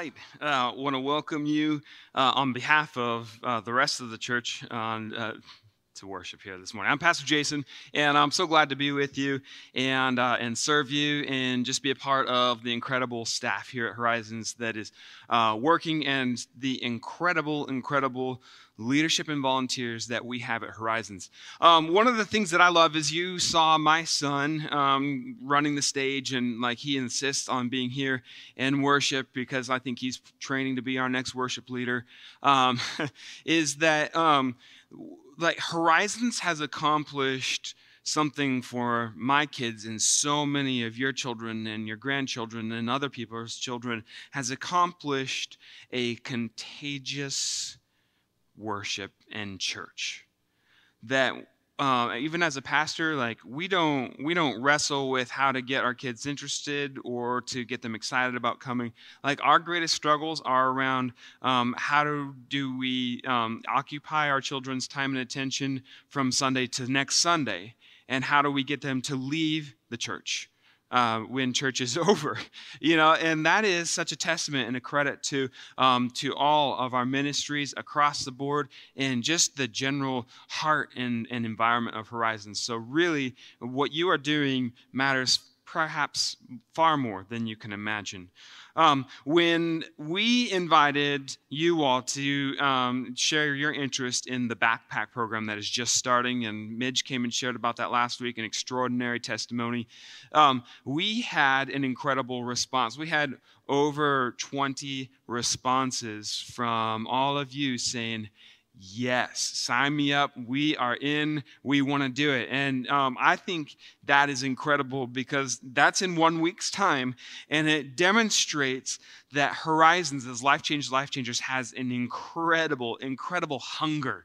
I uh, want to welcome you uh, on behalf of uh, the rest of the church on, uh, to worship here this morning. I'm Pastor Jason, and I'm so glad to be with you and, uh, and serve you and just be a part of the incredible staff here at Horizons that is uh, working and the incredible, incredible leadership and volunteers that we have at Horizons. Um, one of the things that I love is you saw my son um, running the stage, and like he insists on being here in worship because I think he's training to be our next worship leader. Um, is that um, like Horizons has accomplished something for my kids and so many of your children and your grandchildren and other people's children has accomplished a contagious worship and church. That uh, even as a pastor, like we don't we don't wrestle with how to get our kids interested or to get them excited about coming. Like our greatest struggles are around um, how do, do we um, occupy our children's time and attention from Sunday to next Sunday, and how do we get them to leave the church uh, when church is over, you know, and that is such a testament and a credit to um, to all of our ministries across the board and just the general heart and, and environment of Horizons. So really, what you are doing matters perhaps far more than you can imagine. Um, when we invited you all to um, share your interest in the backpack program that is just starting, and Midge came and shared about that last week, an extraordinary testimony, um, we had an incredible response. We had over 20 responses from all of you saying, yes, sign me up. We are in. We want to do it. And um, I think that is incredible because that's in one week's time. And it demonstrates that Horizons, as Life Change Life Changers, has an incredible, incredible hunger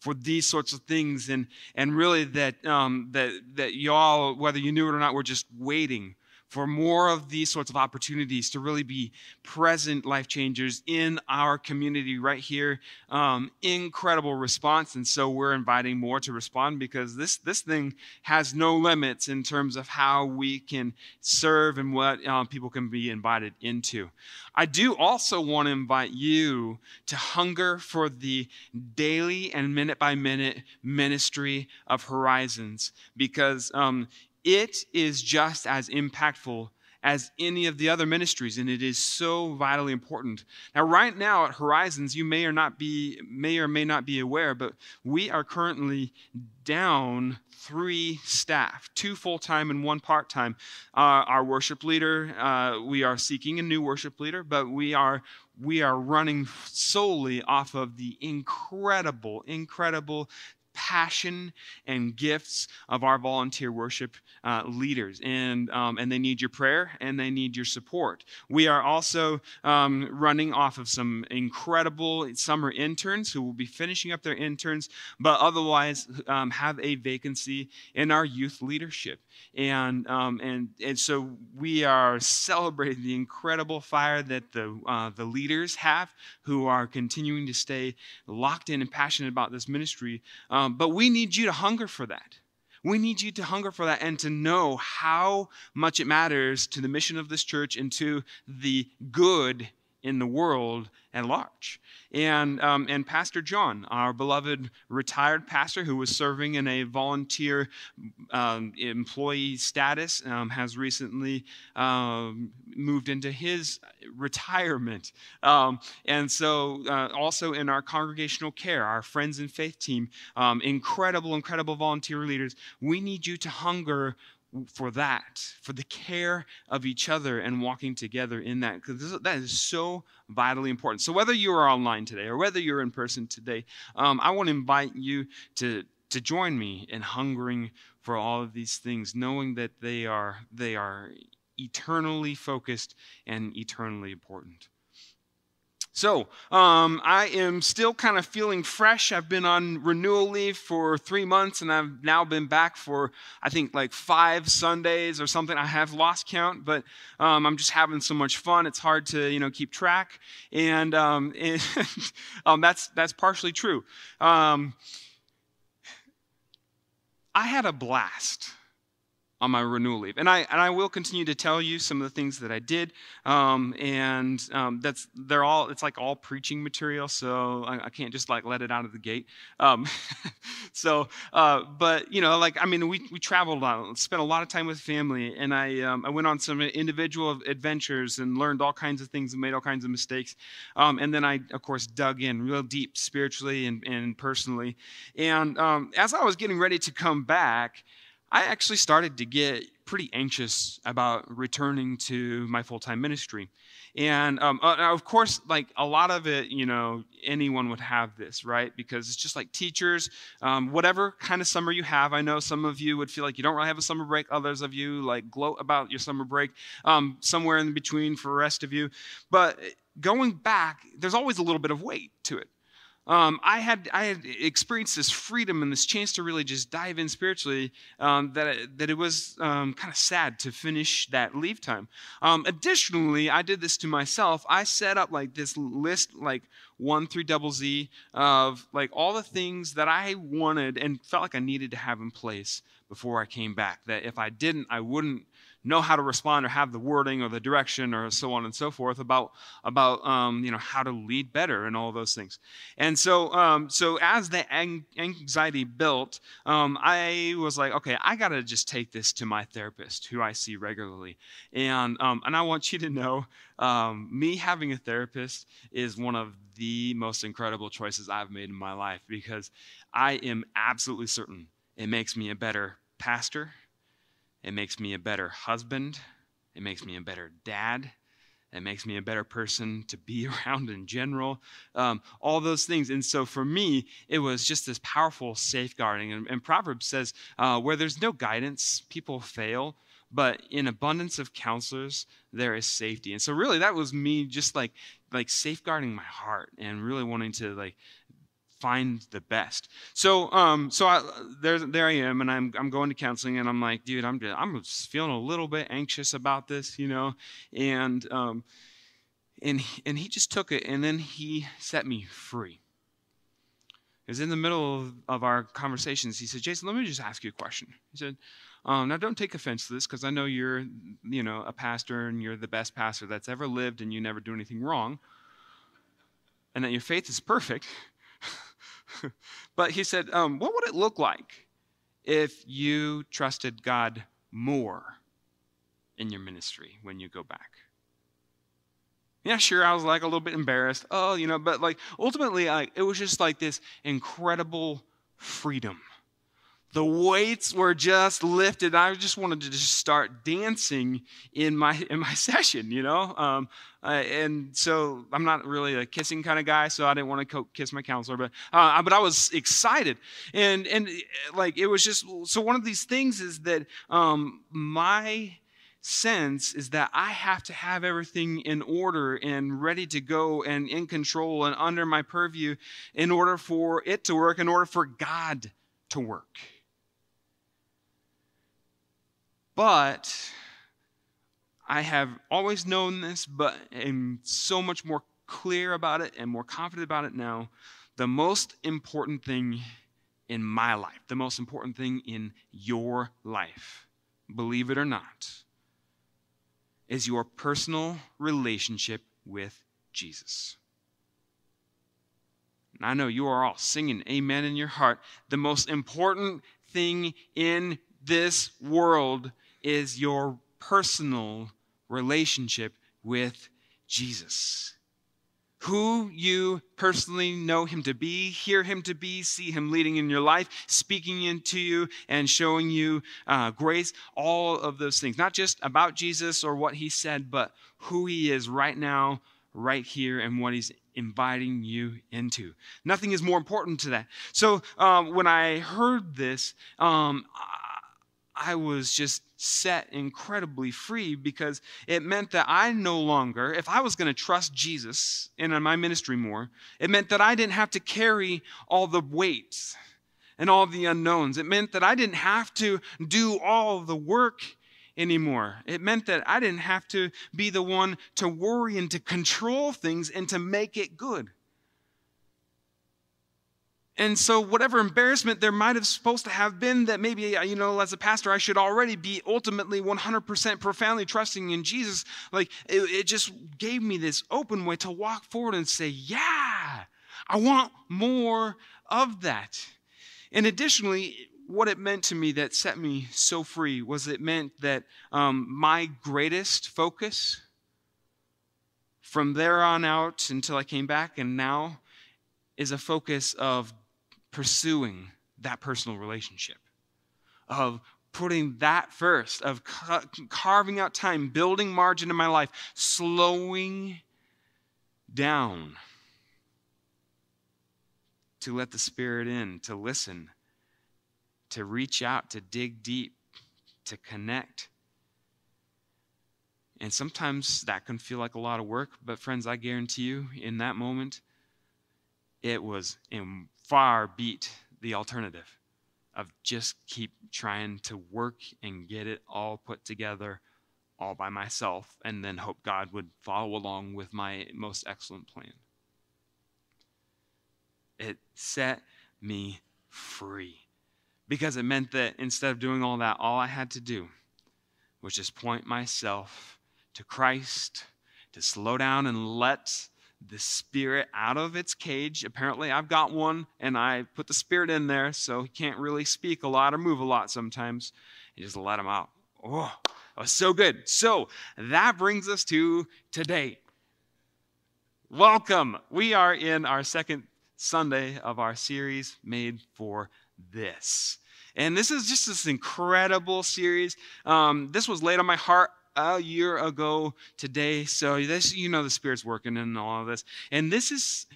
for these sorts of things. And, and really that, um, that, that y'all, whether you knew it or not, were just waiting for more of these sorts of opportunities to really be present life changers in our community right here. Um, incredible response. And so we're inviting more to respond because this, this thing has no limits in terms of how we can serve and what um, people can be invited into. I do also want to invite you to hunger for the daily and minute by minute ministry of Horizons because um, it is just as impactful as any of the other ministries and it is so vitally important. Now right now at horizons you may or not be may or may not be aware but we are currently down three staff two full-time and one part-time. Uh, our worship leader uh, we are seeking a new worship leader but we are we are running solely off of the incredible incredible passion and gifts of our volunteer worship uh, leaders. And, um, and they need your prayer and they need your support. We are also um, running off of some incredible summer interns who will be finishing up their interns, but otherwise um, have a vacancy in our youth leadership. And, um, and, and so we are celebrating the incredible fire that the, uh, the leaders have who are continuing to stay locked in and passionate about this ministry. Um, but we need you to hunger for that. We need you to hunger for that and to know how much it matters to the mission of this church and to the good in the world at large. And, um, and Pastor John, our beloved retired pastor who was serving in a volunteer um, employee status, um, has recently um, moved into his retirement. Um, and so, uh, also in our congregational care, our friends and faith team, um, incredible, incredible volunteer leaders, we need you to hunger for that, for the care of each other and walking together in that, because that is so vitally important. So, whether you are online today or whether you're in person today, um, I want to invite you to, to join me in hungering for all of these things, knowing that they are, they are eternally focused and eternally important. So, um, I am still kind of feeling fresh. I've been on renewal leave for three months, and I've now been back for, I think, like five Sundays or something. I have lost count, but um, I'm just having so much fun. It's hard to, you know, keep track, and, um, and um, that's that's partially true. Um, I had a blast on my renewal leave. And I, and I will continue to tell you some of the things that I did. Um, and um, that's, they're all, it's like all preaching material. So I, I can't just like let it out of the gate. Um, so, uh, but you know, like, I mean, we, we traveled a lot, spent a lot of time with family and I, um, I went on some individual adventures and learned all kinds of things and made all kinds of mistakes. Um, and then I, of course, dug in real deep spiritually and, and personally. And um, as I was getting ready to come back, I actually started to get pretty anxious about returning to my full time ministry. And um, uh, of course, like a lot of it, you know, anyone would have this, right? Because it's just like teachers, um, whatever kind of summer you have. I know some of you would feel like you don't really have a summer break. Others of you like gloat about your summer break. Um, somewhere in between for the rest of you. But going back, there's always a little bit of weight to it um, I had I had experienced this freedom and this chance to really just dive in spiritually um, that that it was um, kind of sad to finish that leave time. Um, additionally, I did this to myself. I set up like this list, like one through double Z, of like all the things that I wanted and felt like I needed to have in place before I came back. That if I didn't, I wouldn't know how to respond or have the wording or the direction or so on and so forth about about um, you know how to lead better and all those things. And so um, so as the anxiety built, um, I was like, okay, I got to just take this to my therapist, who I see regularly, and um, and I want you to know, um, me having a therapist is one of the most incredible choices I've made in my life because I am absolutely certain it makes me a better pastor it makes me a better husband. It makes me a better dad. It makes me a better person to be around in general. Um, all those things. And so for me, it was just this powerful safeguarding. And, and Proverbs says, uh, where there's no guidance, people fail. But in abundance of counselors, there is safety. And so really that was me just like like safeguarding my heart and really wanting to like find the best. So, um, so I, there, there I am, and I'm, I'm going to counseling, and I'm like, dude, I'm, just, I'm just feeling a little bit anxious about this, you know, and, um, and, and he just took it, and then he set me free. Because in the middle of, of, our conversations, he said, Jason, let me just ask you a question. He said, um, now don't take offense to this, because I know you're, you know, a pastor, and you're the best pastor that's ever lived, and you never do anything wrong, and that your faith is perfect. but he said, um, What would it look like if you trusted God more in your ministry when you go back? Yeah, sure, I was like a little bit embarrassed. Oh, you know, but like ultimately, it was just like this incredible freedom the weights were just lifted. I just wanted to just start dancing in my in my session, you know. Um, uh, and so I'm not really a kissing kind of guy, so I didn't want to co- kiss my counselor, but uh, but I was excited, and and like it was just so one of these things is that um, my sense is that I have to have everything in order and ready to go and in control and under my purview in order for it to work, in order for God to work. But I have always known this, but am so much more clear about it and more confident about it now. The most important thing in my life, the most important thing in your life, believe it or not, is your personal relationship with Jesus. And I know you are all singing amen in your heart. The most important thing in this world is your personal relationship with Jesus. Who you personally know him to be, hear him to be, see him leading in your life, speaking into you, and showing you uh, grace, all of those things. Not just about Jesus or what he said, but who he is right now, right here, and what he's inviting you into. Nothing is more important to that. So um, when I heard this, um, I was just set incredibly free because it meant that I no longer, if I was going to trust Jesus in my ministry more, it meant that I didn't have to carry all the weights and all the unknowns. It meant that I didn't have to do all the work anymore. It meant that I didn't have to be the one to worry and to control things and to make it good. And so, whatever embarrassment there might have supposed to have been, that maybe, uh, you know, as a pastor, I should already be ultimately 100% profoundly trusting in Jesus, like it, it just gave me this open way to walk forward and say, Yeah, I want more of that. And additionally, what it meant to me that set me so free was it meant that um, my greatest focus from there on out until I came back and now is a focus of pursuing that personal relationship, of putting that first, of ca- carving out time, building margin in my life, slowing down to let the Spirit in, to listen, to reach out, to dig deep, to connect. And sometimes that can feel like a lot of work, but friends, I guarantee you, in that moment, it was in far beat the alternative of just keep trying to work and get it all put together all by myself and then hope God would follow along with my most excellent plan. It set me free because it meant that instead of doing all that, all I had to do was just point myself to Christ, to slow down and let the spirit out of its cage. Apparently, I've got one, and I put the spirit in there, so he can't really speak a lot or move a lot sometimes. You just let him out. Oh, that was so good. So that brings us to today. Welcome. We are in our second Sunday of our series, Made for This. And this is just this incredible series. Um, this was laid on my heart a year ago today. So this, you know, the Spirit's working in all of this. And this is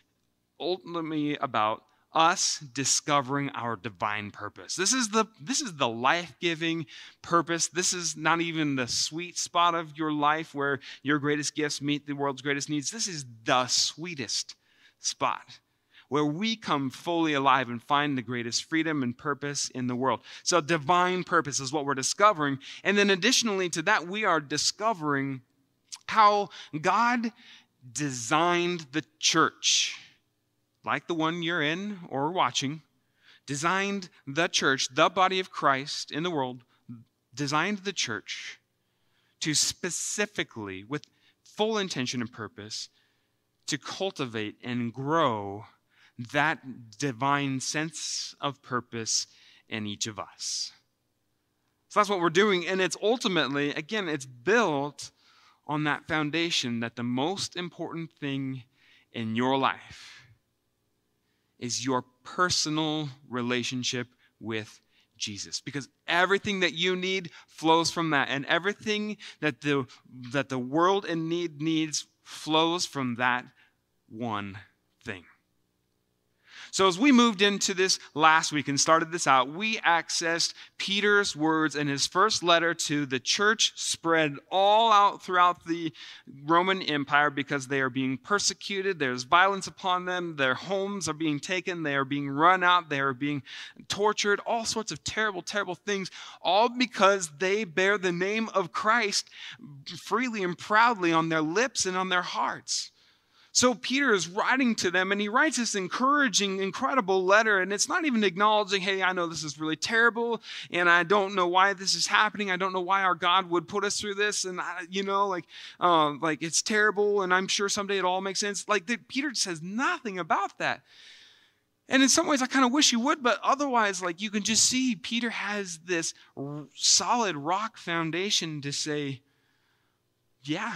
ultimately about us discovering our divine purpose. This is the this is the life-giving purpose. This is not even the sweet spot of your life where your greatest gifts meet the world's greatest needs. This is the sweetest spot where we come fully alive and find the greatest freedom and purpose in the world. So, divine purpose is what we're discovering. And then, additionally to that, we are discovering how God designed the church, like the one you're in or watching, designed the church, the body of Christ in the world, designed the church to specifically, with full intention and purpose, to cultivate and grow that divine sense of purpose in each of us. So that's what we're doing. And it's ultimately, again, it's built on that foundation that the most important thing in your life is your personal relationship with Jesus because everything that you need flows from that and everything that the that the world in need needs flows from that one. So, as we moved into this last week and started this out, we accessed Peter's words in his first letter to the church spread all out throughout the Roman Empire because they are being persecuted. There's violence upon them. Their homes are being taken. They are being run out. They are being tortured. All sorts of terrible, terrible things, all because they bear the name of Christ freely and proudly on their lips and on their hearts. So Peter is writing to them and he writes this encouraging, incredible letter. And it's not even acknowledging, hey, I know this is really terrible and I don't know why this is happening. I don't know why our God would put us through this. And, I, you know, like, uh, like it's terrible and I'm sure someday it all makes sense. Like the, Peter says nothing about that. And in some ways, I kind of wish he would, but otherwise, like you can just see, Peter has this solid rock foundation to say, yeah,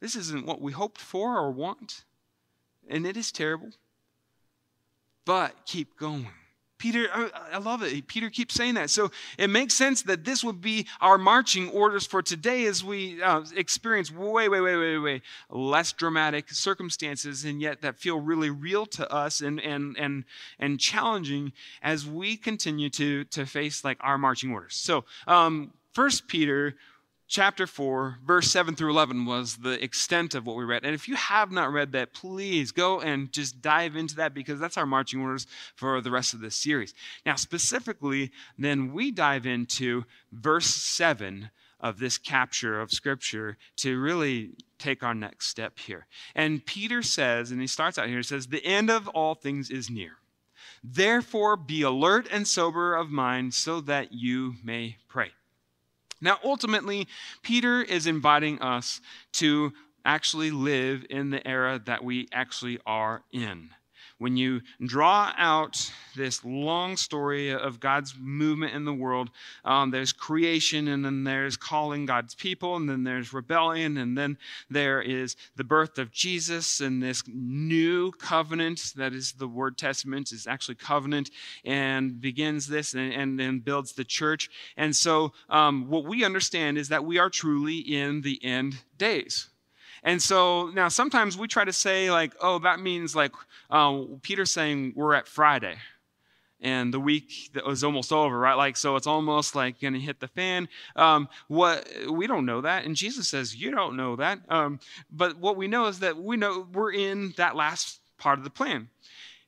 this isn't what we hoped for or want. And it is terrible. But keep going. Peter, I love it. Peter keeps saying that. So it makes sense that this would be our marching orders for today as we uh, experience way, way, way, way, way less dramatic circumstances, and yet that feel really real to us and, and, and, and challenging as we continue to, to face like our marching orders. So, um, First Peter chapter 4, verse 7 through 11 was the extent of what we read. And if you have not read that, please go and just dive into that because that's our marching orders for the rest of this series. Now, specifically, then we dive into verse 7 of this capture of Scripture to really take our next step here. And Peter says, and he starts out here, he says, The end of all things is near. Therefore, be alert and sober of mind so that you may pray. Now, ultimately, Peter is inviting us to actually live in the era that we actually are in when you draw out this long story of God's movement in the world, um, there's creation, and then there's calling God's people, and then there's rebellion, and then there is the birth of Jesus and this new covenant that is the word testament, is actually covenant, and begins this and then builds the church. And so, um, what we understand is that we are truly in the end days. And so now sometimes we try to say, like, oh, that means like uh, Peter's saying we're at Friday and the week that was almost over, right? Like, so it's almost like going to hit the fan. Um, what we don't know that, and Jesus says you don't know that. Um, but what we know is that we know we're in that last part of the plan,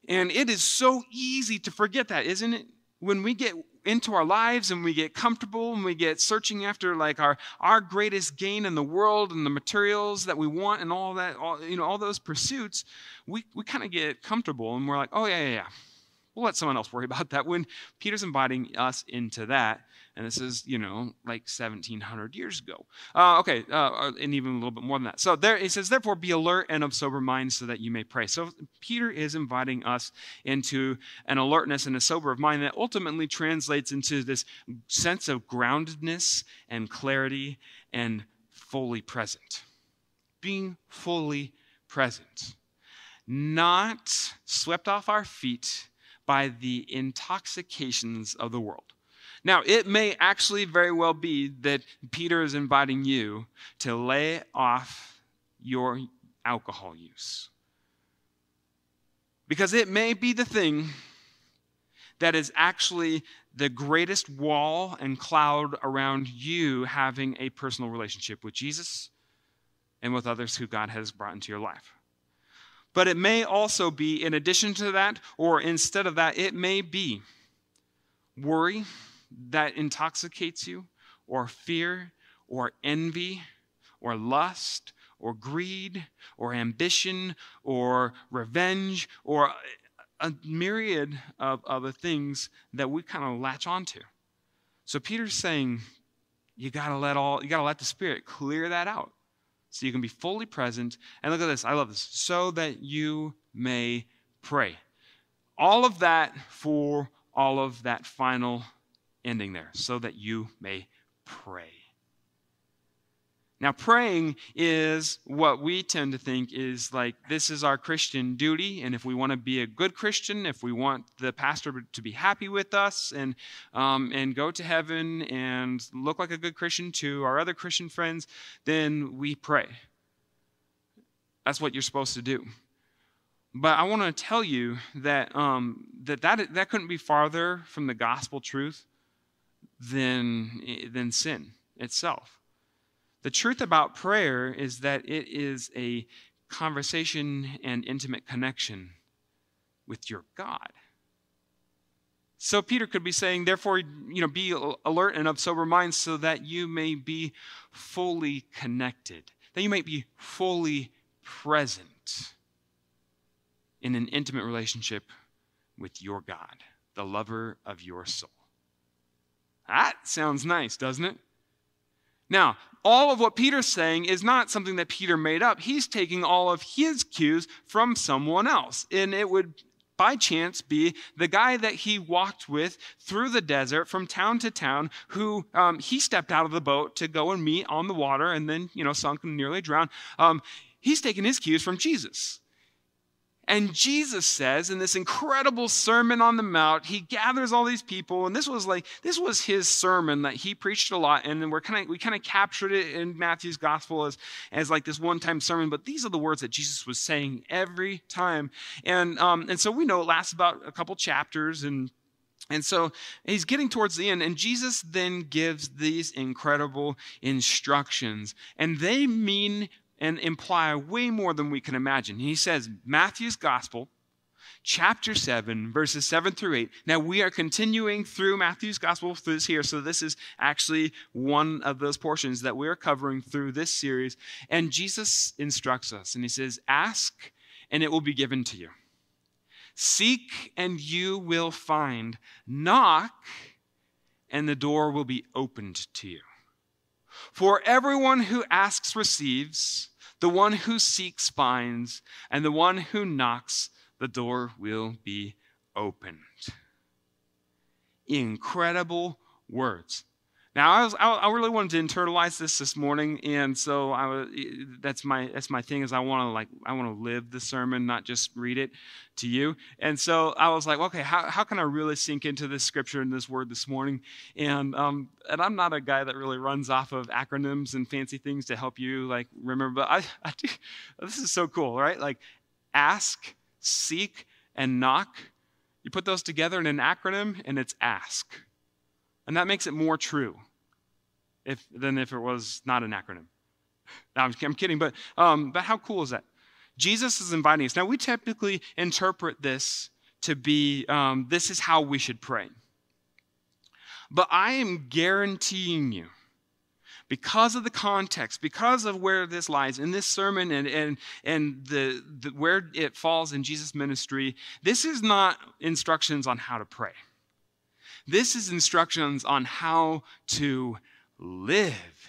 and it is so easy to forget that, isn't it? When we get into our lives and we get comfortable and we get searching after like our our greatest gain in the world and the materials that we want and all that all, you know all those pursuits we we kind of get comfortable and we're like oh yeah yeah yeah. We'll let someone else worry about that. When peter's inviting us into that and this is you know like 1700 years ago. Uh, okay uh, uh, and even a little bit more than that. So there he says therefore be alert and of sober mind so that you may pray. So peter is inviting us into an alertness and a sober of mind that ultimately translates into this sense of groundedness and clarity and fully present. Being fully present. Not swept off our feet by the intoxications of the world now, it may actually very well be that Peter is inviting you to lay off your alcohol use. Because it may be the thing that is actually the greatest wall and cloud around you having a personal relationship with Jesus and with others who God has brought into your life. But it may also be, in addition to that, or instead of that, it may be worry that intoxicates you, or fear, or envy, or lust, or greed, or ambition, or revenge, or a myriad of other things that we kind of latch onto. So Peter's saying, you gotta let all you gotta let the Spirit clear that out. So you can be fully present. And look at this, I love this. So that you may pray. All of that for all of that final ending there, so that you may pray. Now, praying is what we tend to think is like this is our Christian duty. And if we want to be a good Christian, if we want the pastor to be happy with us and, um, and go to heaven and look like a good Christian to our other Christian friends, then we pray. That's what you're supposed to do. But I want to tell you that, um, that, that that couldn't be farther from the gospel truth than, eh, than sin itself. The truth about prayer is that it is a conversation and intimate connection with your God. So Peter could be saying, therefore, you know, be alert and of sober mind so that you may be fully connected, that you might be fully present in an intimate relationship with your God, the lover of your soul. That sounds nice, doesn't it? Now, all of what Peter's saying is not something that Peter made up. He's taking all of his cues from someone else. And it would, by chance, be the guy that he walked with through the desert from town to town, who um, he stepped out of the boat to go and meet on the water and then, you know, sunk and nearly drowned. Um, he's taking his cues from Jesus. And Jesus says in this incredible Sermon on the Mount, he gathers all these people, and this was like this was his sermon that he preached a lot, and we're kind of we kind of captured it in Matthew's gospel as as like this one-time sermon. But these are the words that Jesus was saying every time, and um, and so we know it lasts about a couple chapters, and and so he's getting towards the end, and Jesus then gives these incredible instructions, and they mean and imply way more than we can imagine. He says, Matthew's Gospel, chapter 7, verses 7 through 8. Now, we are continuing through Matthew's Gospel through this here, so this is actually one of those portions that we are covering through this series. And Jesus instructs us, and he says, Ask, and it will be given to you. Seek and you will find. Knock and the door will be opened to you. For everyone who asks receives, the one who seeks finds, and the one who knocks, the door will be opened. Incredible words. Now, I, was, I, really wanted to internalize this this morning, and so I that's my that's my thing is I want to like I want to live the sermon, not just read it to you. And so I was like, okay, how, how can I really sink into this scripture and this word this morning? And um, and I'm not a guy that really runs off of acronyms and fancy things to help you like remember, but I, I do, this is so cool, right? Like ask, seek, and knock. You put those together in an acronym, and it's ask. And that makes it more true if, than if it was not an acronym. No, I'm, I'm kidding, but, um, but how cool is that? Jesus is inviting us. Now, we typically interpret this to be um, this is how we should pray. But I am guaranteeing you, because of the context, because of where this lies in this sermon and, and, and the, the, where it falls in Jesus' ministry, this is not instructions on how to pray. This is instructions on how to live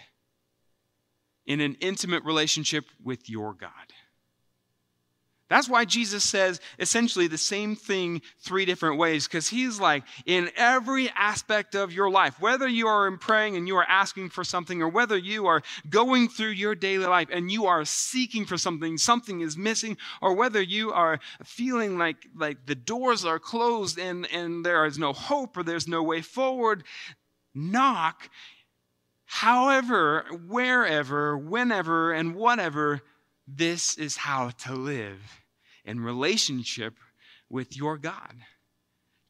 in an intimate relationship with your God. That's why Jesus says essentially the same thing three different ways, because he's like, in every aspect of your life, whether you are in praying and you are asking for something, or whether you are going through your daily life and you are seeking for something, something is missing, or whether you are feeling like, like the doors are closed and, and there is no hope or there's no way forward, knock. However, wherever, whenever, and whatever, this is how to live in relationship with your God,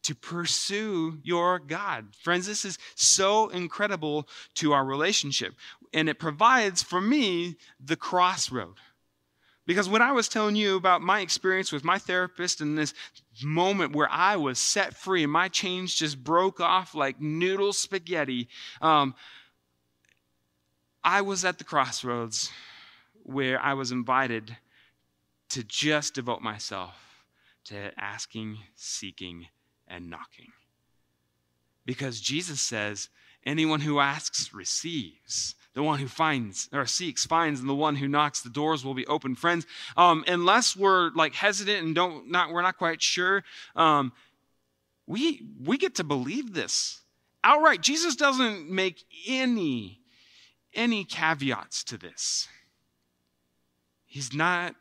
to pursue your God. Friends, this is so incredible to our relationship. And it provides for me the crossroad. Because when I was telling you about my experience with my therapist and this moment where I was set free and my chains just broke off like noodle spaghetti, um, I was at the crossroads where I was invited to just devote myself to asking, seeking, and knocking. Because Jesus says, anyone who asks receives. The one who finds or seeks finds, and the one who knocks, the doors will be open. Friends, um, unless we're like hesitant and don't not we're not quite sure, um, we we get to believe this outright. Jesus doesn't make any any caveats to this. He's not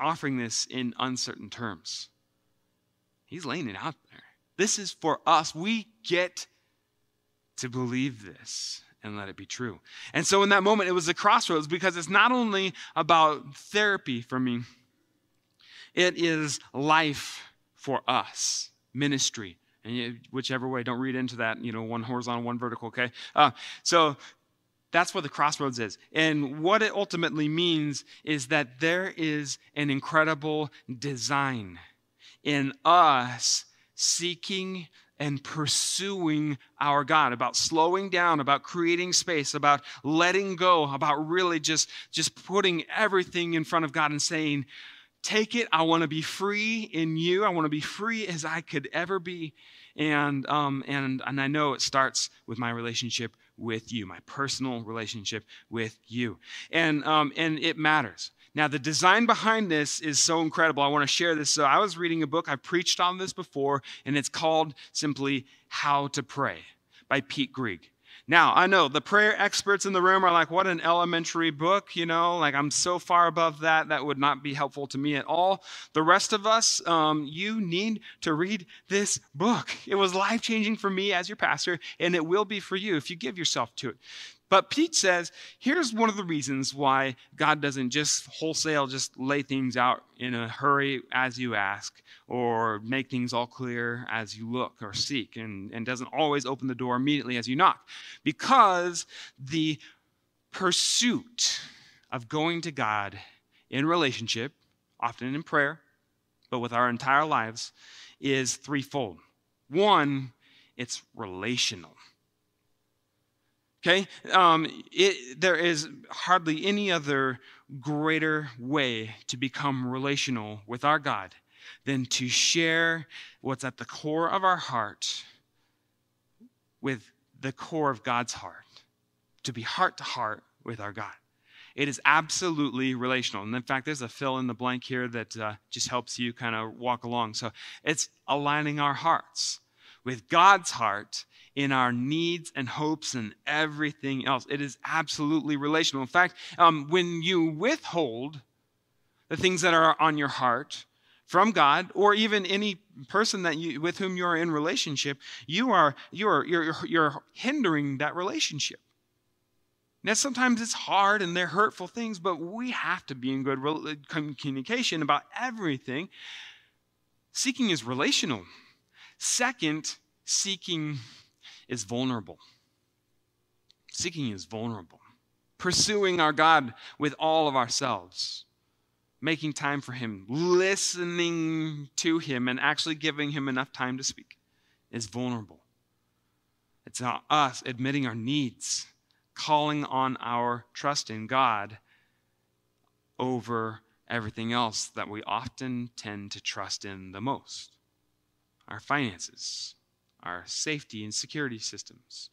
offering this in uncertain terms. He's laying it out there. This is for us. We get to believe this and let it be true. And so in that moment, it was a crossroads because it's not only about therapy for me, it is life for us, ministry. And whichever way, don't read into that, you know, one horizontal, one vertical, okay? Uh, so that's what the crossroads is. And what it ultimately means is that there is an incredible design in us seeking and pursuing our God, about slowing down, about creating space, about letting go, about really just, just putting everything in front of God and saying, Take it. I want to be free in you. I want to be free as I could ever be. And, um, and, and I know it starts with my relationship with you, my personal relationship with you. And, um, and it matters. Now, the design behind this is so incredible. I want to share this. So, I was reading a book, I've preached on this before, and it's called simply How to Pray by Pete Greig. Now, I know the prayer experts in the room are like, what an elementary book, you know, like I'm so far above that, that would not be helpful to me at all. The rest of us, um, you need to read this book. It was life changing for me as your pastor, and it will be for you if you give yourself to it. But Pete says, here's one of the reasons why God doesn't just wholesale just lay things out in a hurry as you ask, or make things all clear as you look or seek, and, and doesn't always open the door immediately as you knock. Because the pursuit of going to God in relationship, often in prayer, but with our entire lives, is threefold. One, it's relational. Okay? Um, it, there is hardly any other greater way to become relational with our God than to share what's at the core of our heart with the core of God's heart, to be heart to heart with our God. It is absolutely relational. And in fact, there's a fill in the blank here that uh, just helps you kind of walk along. So it's aligning our hearts with God's heart in our needs and hopes and everything else. It is absolutely relational. In fact, um, when you withhold the things that are on your heart from God or even any person that you with whom you are in relationship, you are you are you're, you're hindering that relationship. Now, sometimes it's hard and they're hurtful things, but we have to be in good communication about everything. Seeking is relational. Second, seeking is vulnerable. Seeking is vulnerable. Pursuing our God with all of ourselves, making time for Him, listening to Him, and actually giving Him enough time to speak is vulnerable. It's us admitting our needs calling on our trust in God over everything else that we often tend to trust in the most our finances, our safety and security systems,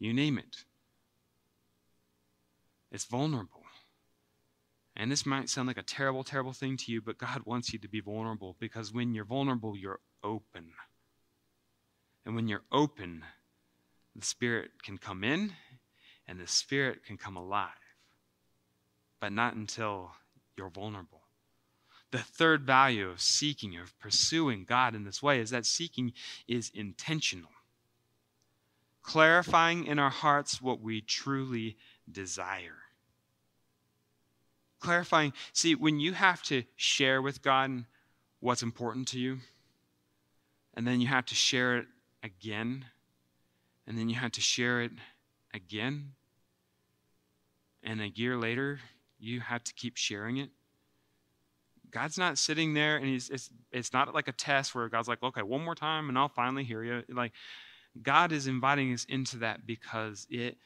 you name it. It's vulnerable. And this might sound like a terrible, terrible thing to you, but God wants you to be vulnerable because when you're vulnerable, you're open. And when you're open, the Spirit can come in and the Spirit can come alive, but not until you're vulnerable. The third value of seeking, of pursuing God in this way, is that seeking is intentional, clarifying in our hearts what we truly desire. Clarifying, see, when you have to share with God what's important to you, and then you have to share it again, and then you have to share it again, and a year later you have to keep sharing it god's not sitting there and he's it's, it's not like a test where god's like okay one more time and i'll finally hear you like god is inviting us into that because it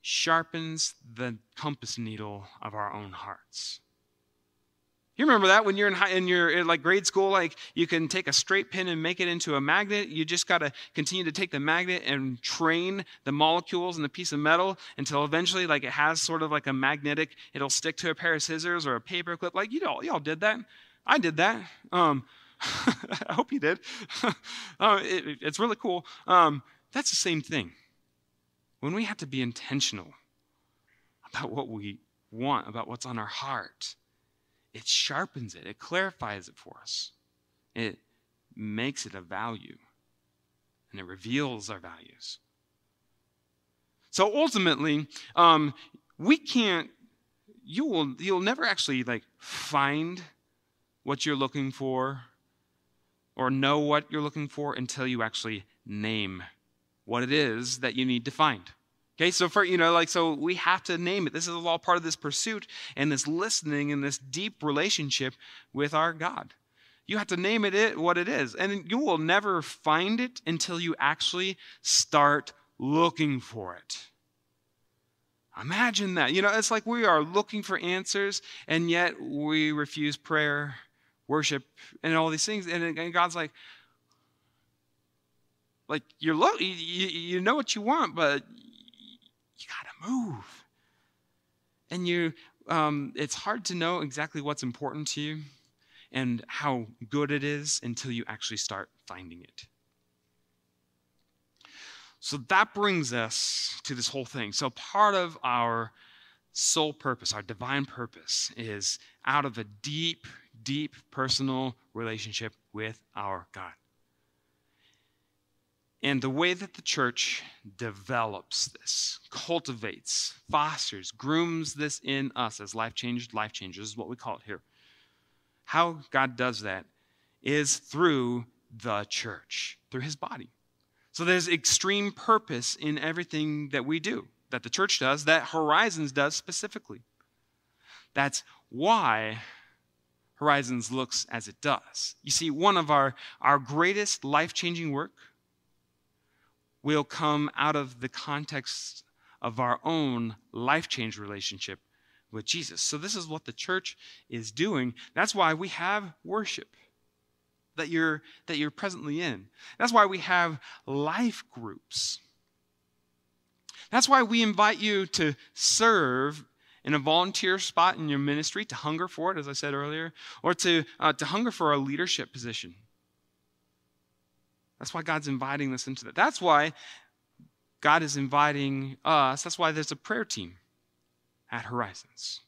sharpens the compass needle of our own hearts you remember that when you're in, high, in your in like grade school, like you can take a straight pin and make it into a magnet. You just got to continue to take the magnet and train the molecules in the piece of metal until eventually, like it has sort of like a magnetic. It'll stick to a pair of scissors or a paper clip. Like you all, y'all did that. I did that. Um, I hope you did. uh, it, it's really cool. Um, that's the same thing. When we have to be intentional about what we want, about what's on our heart it sharpens it, it clarifies it for us, it makes it a value, and it reveals our values. So ultimately, um, we can't. You will. You'll never actually like find what you're looking for, or know what you're looking for until you actually name what it is that you need to find. Okay, so for, you know, like, so we have to name it. This is all part of this pursuit and this listening and this deep relationship with our God. You have to name it it what it is. And you will never find it until you actually start looking for it. Imagine that. You know, it's like we are looking for answers, and yet we refuse prayer, worship, and all these things. And God's like, like you're look, you, you know what you want, but you got to move. And you, um, it's hard to know exactly what's important to you and how good it is until you actually start finding it. So that brings us to this whole thing. So part of our sole purpose, our divine purpose, is out of a deep, deep personal relationship with our God. And the way that the church develops this, cultivates, fosters, grooms this in us as life changers, life changers is what we call it here. How God does that is through the church, through his body. So there's extreme purpose in everything that we do, that the church does, that Horizons does specifically. That's why Horizons looks as it does. You see, one of our, our greatest life changing work will come out of the context of our own life change relationship with Jesus. So, this is what the church is doing. That's why we have worship. that you're that you're presently in. That's why we have life groups. That's why we invite you to serve in a volunteer spot in your ministry, to hunger for it, as I said earlier, or to, uh, to hunger for a leadership position. That's why God's inviting us into that. That's why God is inviting us. That's why there's a prayer team at Horizons.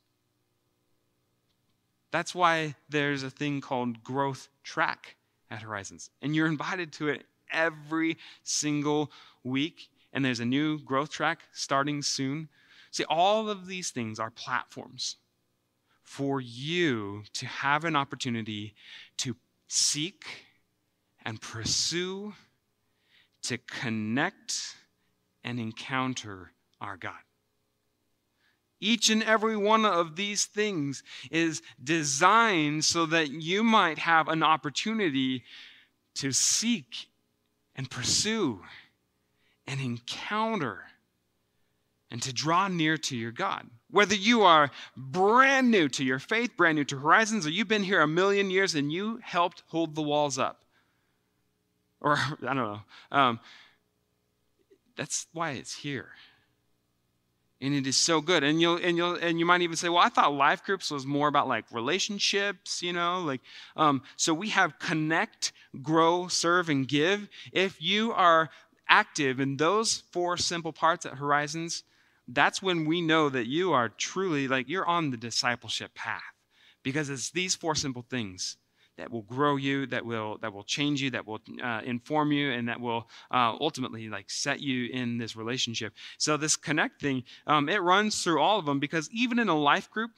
That's why there's a thing called Growth Track at Horizons. And you're invited to it every single week. And there's a new growth track starting soon. See, all of these things are platforms for you to have an opportunity to seek and pursue, to connect and encounter our God. Each and every one of these things is designed so that you might have an opportunity to seek and pursue and encounter and to draw near to your God. Whether you are brand new to your faith, brand new to Horizons, or you've been here a million years and you helped hold the walls up. Or, I don't know. Um, that's why it's here. And it is so good. And you'll and you'll and you might even say well i thought life groups was more about like relationships you know like um, so we have connect grow serve and give. If you are active in those four simple parts at horizons that's when we know that you are truly like you're on the discipleship path. Because it's these four simple things that will grow you, that will that will change you, that will uh, inform you, and that will uh, ultimately like set you in this relationship. So this connect thing, um, it runs through all of them because even in a life group,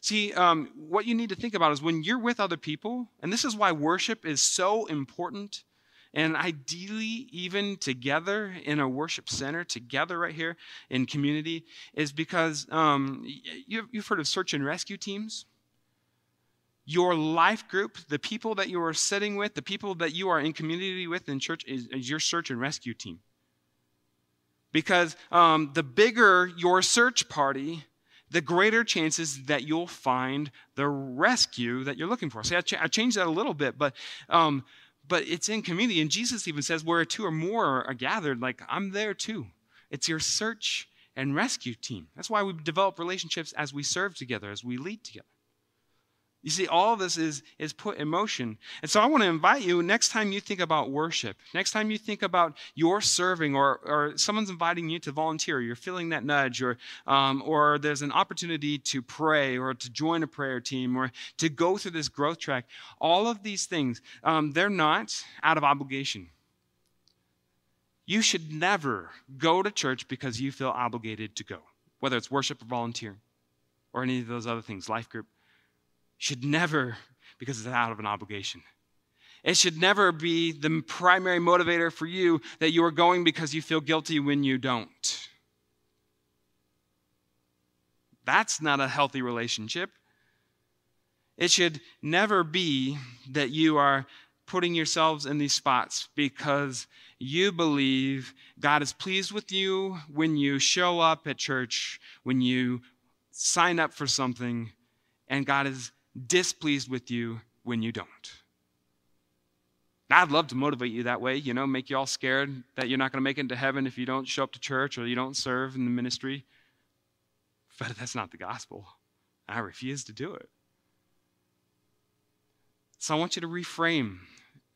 see um, what you need to think about is when you're with other people, and this is why worship is so important. And ideally, even together in a worship center, together right here in community, is because um, you've heard of search and rescue teams your life group, the people that you are sitting with, the people that you are in community with in church, is, is your search and rescue team. Because um, the bigger your search party, the greater chances that you'll find the rescue that you're looking for. See, I, ch- I changed that a little bit, but um, but it's in community, and Jesus even says, "Where two or more are gathered, like I'm there too." It's your search and rescue team. That's why we develop relationships as we serve together, as we lead together. You see, all of this is, is put in motion. And so I want to invite you next time you think about worship, next time you think about your serving, or, or someone's inviting you to volunteer, you're feeling that nudge, or, um, or there's an opportunity to pray, or to join a prayer team, or to go through this growth track. All of these things, um, they're not out of obligation. You should never go to church because you feel obligated to go, whether it's worship or volunteer, or any of those other things, life group should never, because it's out of an obligation. It should never be the primary motivator for you that you are going because you feel guilty when you don't. That's not a healthy relationship. It should never be that you are putting yourselves in these spots because you believe God is pleased with you when you show up at church, when you sign up for something, and God is displeased with you when you don't. I'd love to motivate you that way, you know, make you all scared that you're not going to make it into heaven if you don't show up to church or you don't serve in the ministry. But that's not the gospel. I refuse to do it. So I want you to reframe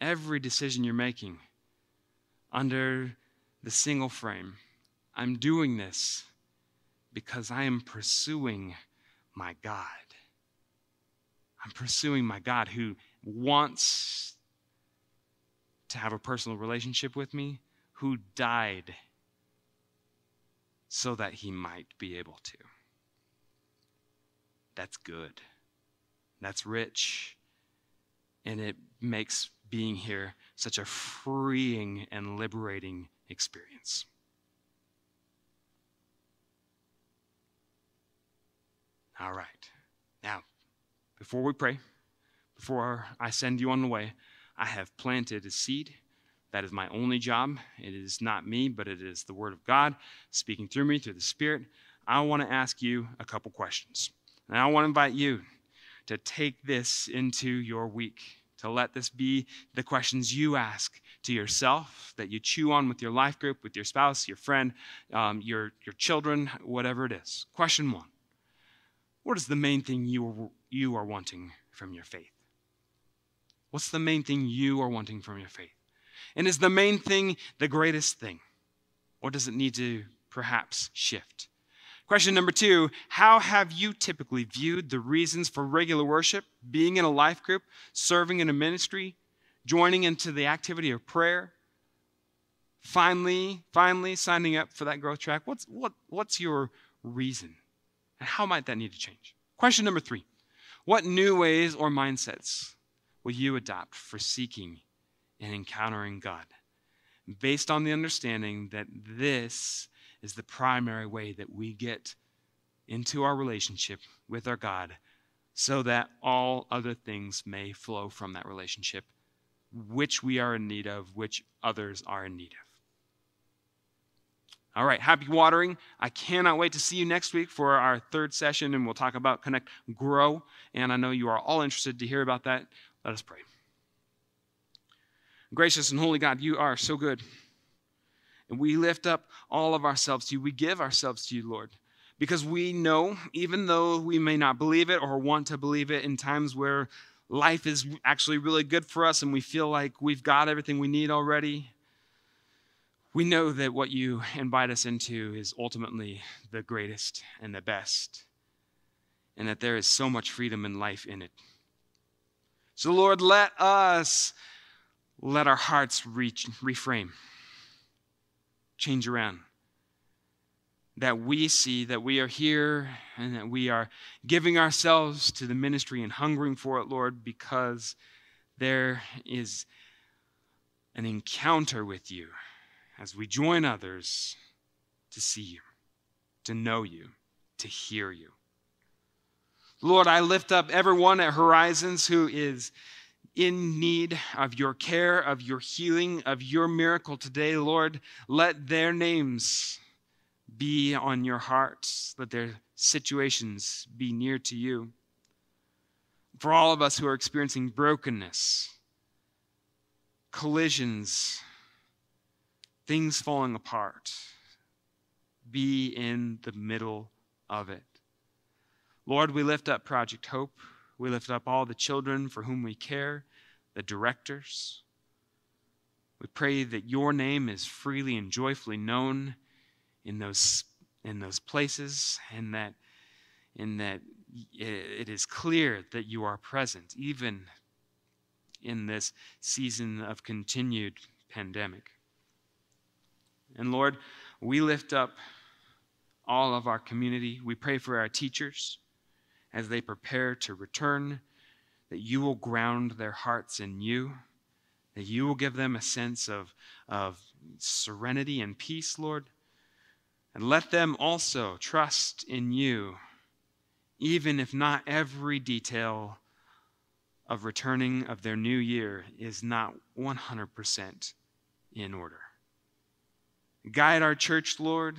every decision you're making under the single frame. I'm doing this because I am pursuing my God. I'm pursuing my God who wants to have a personal relationship with me, who died so that he might be able to. That's good. That's rich. And it makes being here such a freeing and liberating experience. All right. Now, before we pray, before I send you on the way, I have planted a seed. That is my only job. It is not me, but it is the Word of God speaking through me, through the Spirit. I want to ask you a couple questions. And I want to invite you to take this into your week to let this be the questions you ask to yourself, that you chew on with your life group, with your spouse, your friend, um, your, your children, whatever it is. Question one What is the main thing you you are wanting from your faith? What's the main thing you are wanting from your faith? And is the main thing the greatest thing? Or does it need to perhaps shift? Question number two How have you typically viewed the reasons for regular worship, being in a life group, serving in a ministry, joining into the activity of prayer? Finally, finally signing up for that growth track. What's, what, what's your reason? And how might that need to change? Question number three What new ways or mindsets will you adopt for seeking and encountering God? Based on the understanding that this is the primary way that we get into our relationship with our God so that all other things may flow from that relationship, which we are in need of, which others are in need of. All right, happy watering. I cannot wait to see you next week for our third session, and we'll talk about Connect Grow. And I know you are all interested to hear about that. Let us pray. Gracious and holy God, you are so good. And we lift up all of ourselves to you. We give ourselves to you, Lord, because we know, even though we may not believe it or want to believe it in times where life is actually really good for us and we feel like we've got everything we need already, we know that what you invite us into is ultimately the greatest and the best, and that there is so much freedom and life in it. So, Lord, let us let our hearts reach, reframe change around. That we see that we are here and that we are giving ourselves to the ministry and hungering for it, Lord, because there is an encounter with you as we join others to see you, to know you, to hear you. Lord, I lift up everyone at Horizons who is in need of your care, of your healing, of your miracle today, Lord, let their names be on your hearts, let their situations be near to you. For all of us who are experiencing brokenness, collisions, things falling apart, be in the middle of it. Lord, we lift up Project Hope. We lift up all the children for whom we care, the directors. We pray that your name is freely and joyfully known in those, in those places and that, in that it is clear that you are present, even in this season of continued pandemic. And Lord, we lift up all of our community. We pray for our teachers as they prepare to return, that you will ground their hearts in you, that you will give them a sense of, of serenity and peace, Lord. And let them also trust in you, even if not every detail of returning of their new year is not 100% in order. Guide our church, Lord.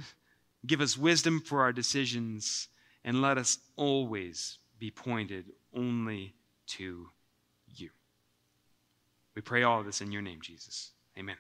Give us wisdom for our decisions and let us always be pointed only to you. We pray all of this in your name, Jesus. Amen.